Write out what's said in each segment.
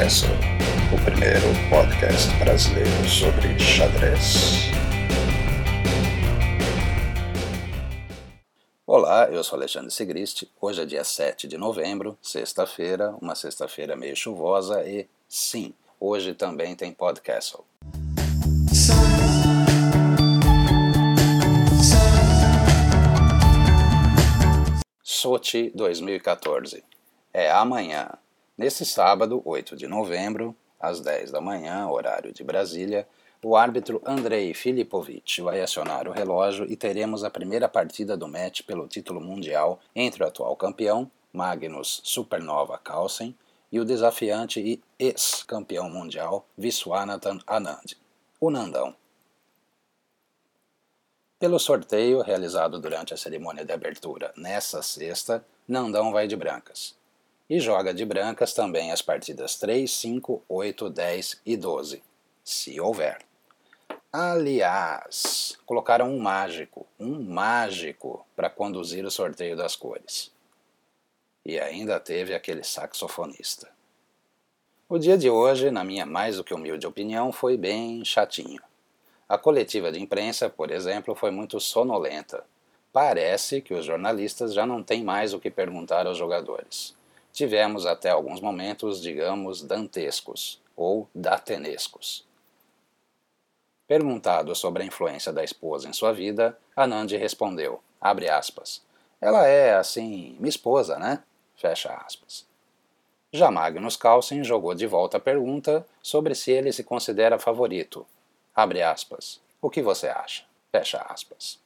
Podcastle, o primeiro podcast brasileiro sobre xadrez. Olá, eu sou Alexandre Sigrist. Hoje é dia 7 de novembro, sexta-feira, uma sexta-feira meio chuvosa e, sim, hoje também tem Podcastle. Sochi 2014. É amanhã. Nesse sábado, 8 de novembro, às 10 da manhã, horário de Brasília, o árbitro Andrei Filipovic vai acionar o relógio e teremos a primeira partida do match pelo título mundial entre o atual campeão, Magnus Supernova Carlsen, e o desafiante e ex-campeão mundial Viswanathan Anand, o Nandão. Pelo sorteio realizado durante a cerimônia de abertura nessa sexta, Nandão vai de brancas. E joga de brancas também as partidas 3, 5, 8, 10 e 12, se houver. Aliás, colocaram um mágico, um mágico, para conduzir o sorteio das cores. E ainda teve aquele saxofonista. O dia de hoje, na minha mais do que humilde opinião, foi bem chatinho. A coletiva de imprensa, por exemplo, foi muito sonolenta. Parece que os jornalistas já não têm mais o que perguntar aos jogadores. Tivemos até alguns momentos, digamos, dantescos ou datenescos. Perguntado sobre a influência da esposa em sua vida, Anand respondeu, abre aspas, ela é, assim, minha esposa, né? Fecha aspas. Já Magnus Carlsen jogou de volta a pergunta sobre se ele se considera favorito, Abre aspas. O que você acha? Fecha aspas.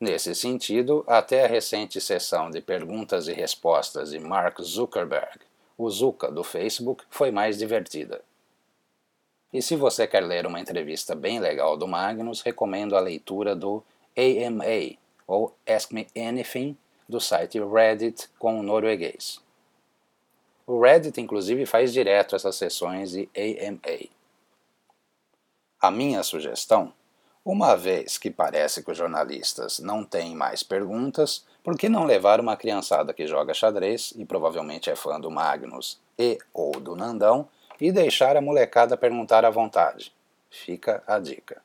Nesse sentido, até a recente sessão de perguntas e respostas de Mark Zuckerberg, o Zuka do Facebook, foi mais divertida. E se você quer ler uma entrevista bem legal do Magnus, recomendo a leitura do AMA, ou Ask Me Anything, do site Reddit com o norueguês. O Reddit, inclusive, faz direto essas sessões de AMA. A minha sugestão, uma vez que parece que os jornalistas não têm mais perguntas, por que não levar uma criançada que joga xadrez e provavelmente é fã do Magnus e ou do Nandão e deixar a molecada perguntar à vontade? Fica a dica.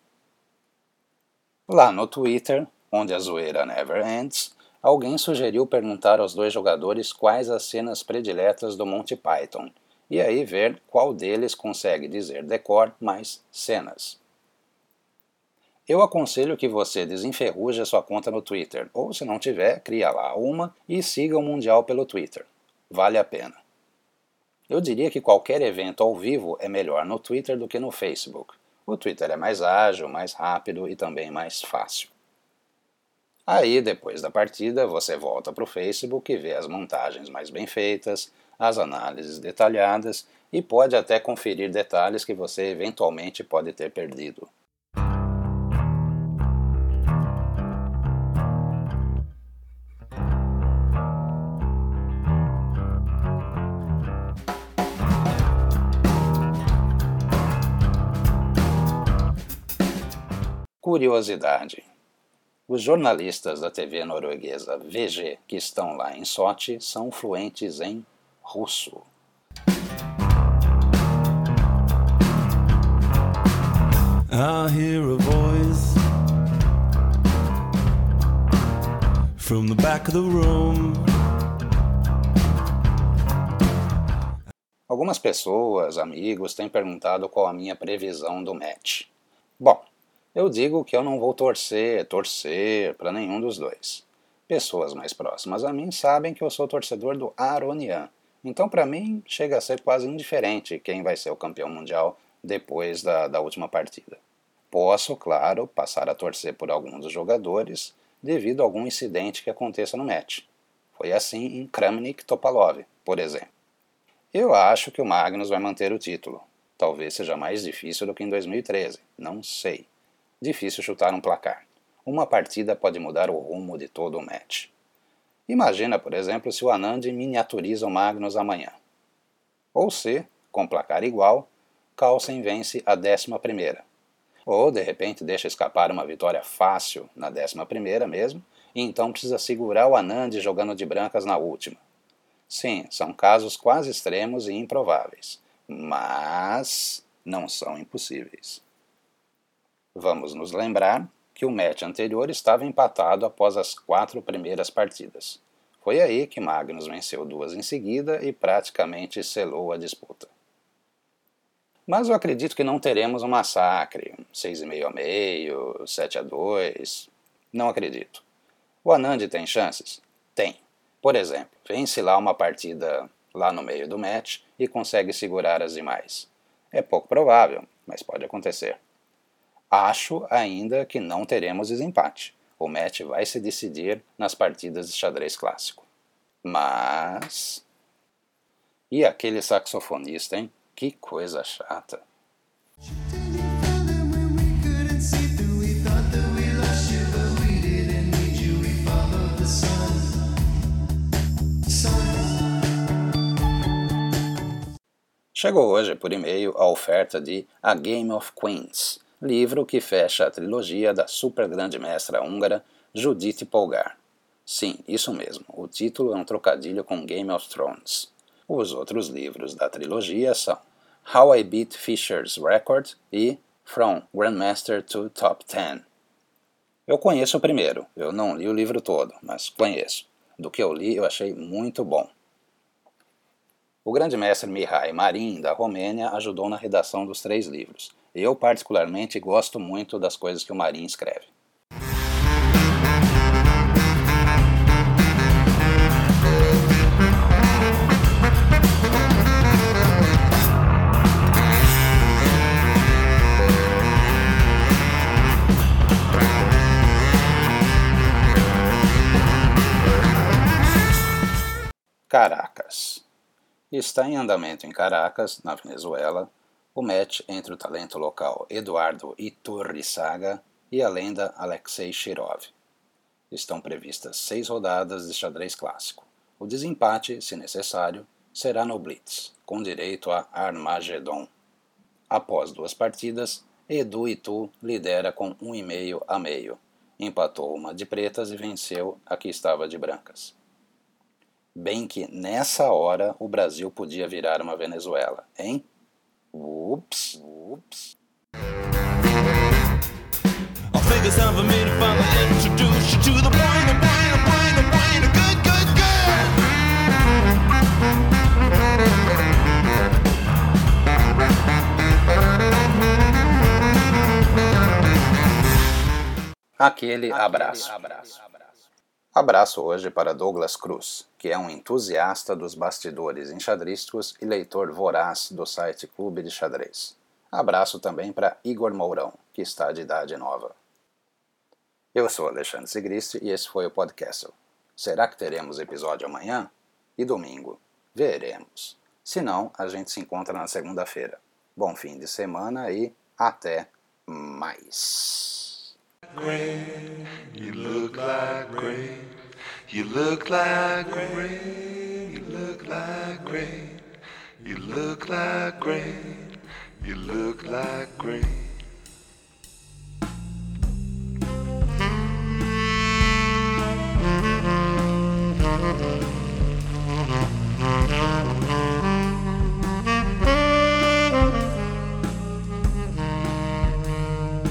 Lá no Twitter, onde a zoeira never ends, alguém sugeriu perguntar aos dois jogadores quais as cenas prediletas do Monty Python e aí ver qual deles consegue dizer decor mais cenas. Eu aconselho que você desenferruje a sua conta no Twitter, ou se não tiver, cria lá uma e siga o Mundial pelo Twitter. Vale a pena. Eu diria que qualquer evento ao vivo é melhor no Twitter do que no Facebook. O Twitter é mais ágil, mais rápido e também mais fácil. Aí, depois da partida, você volta para o Facebook e vê as montagens mais bem feitas, as análises detalhadas e pode até conferir detalhes que você eventualmente pode ter perdido. Curiosidade. Os jornalistas da TV norueguesa VG que estão lá em Sochi são fluentes em russo. I hear a voice from the back of the room. Algumas pessoas, amigos, têm perguntado qual a minha previsão do match. Bom, eu digo que eu não vou torcer, torcer para nenhum dos dois. Pessoas mais próximas a mim sabem que eu sou torcedor do Aronian, então, para mim, chega a ser quase indiferente quem vai ser o campeão mundial depois da, da última partida. Posso, claro, passar a torcer por alguns dos jogadores devido a algum incidente que aconteça no match. Foi assim em Kramnik Topalov, por exemplo. Eu acho que o Magnus vai manter o título. Talvez seja mais difícil do que em 2013, não sei. Difícil chutar um placar. Uma partida pode mudar o rumo de todo o match. Imagina, por exemplo, se o Anand miniaturiza o Magnus amanhã. Ou se, com placar igual, Carlsen vence a décima primeira. Ou, de repente, deixa escapar uma vitória fácil na décima primeira mesmo, e então precisa segurar o Anand jogando de brancas na última. Sim, são casos quase extremos e improváveis, mas não são impossíveis. Vamos nos lembrar que o match anterior estava empatado após as quatro primeiras partidas. Foi aí que Magnus venceu duas em seguida e praticamente selou a disputa. Mas eu acredito que não teremos um massacre, 6,5 a meio, 7 a 2. Não acredito. O Anand tem chances? Tem. Por exemplo, vence lá uma partida lá no meio do match e consegue segurar as demais. É pouco provável, mas pode acontecer. Acho ainda que não teremos desempate. O match vai se decidir nas partidas de xadrez clássico. Mas. E aquele saxofonista, hein? Que coisa chata. Chegou hoje por e-mail a oferta de A Game of Queens, livro que fecha a trilogia da super grande mestra húngara Judith Polgar. Sim, isso mesmo, o título é um trocadilho com Game of Thrones. Os outros livros da trilogia são How I Beat Fisher's Record e From Grandmaster to Top Ten. Eu conheço o primeiro, eu não li o livro todo, mas conheço. Do que eu li, eu achei muito bom. O grande mestre Mihai Marin, da Romênia, ajudou na redação dos três livros. Eu, particularmente, gosto muito das coisas que o Marin escreve. Caracas. Está em andamento em Caracas, na Venezuela, o match entre o talento local Eduardo Iturrisaga e a lenda Alexei Shirov. Estão previstas seis rodadas de xadrez clássico. O desempate, se necessário, será no Blitz, com direito a Armagedon. Após duas partidas, Edu Itu lidera com um e meio a meio. Empatou uma de pretas e venceu a que estava de brancas. Bem que nessa hora o Brasil podia virar uma Venezuela, hein? Ups, ups. Aquele abraço. abraço. Abraço hoje para Douglas Cruz, que é um entusiasta dos bastidores enxadrísticos e leitor voraz do site Clube de Xadrez. Abraço também para Igor Mourão, que está de idade nova. Eu sou Alexandre Sigrist e esse foi o podcast. Será que teremos episódio amanhã? E domingo? Veremos. Se não, a gente se encontra na segunda-feira. Bom fim de semana e até mais. You look like rain. You look like rain. You look like rain. You look like rain.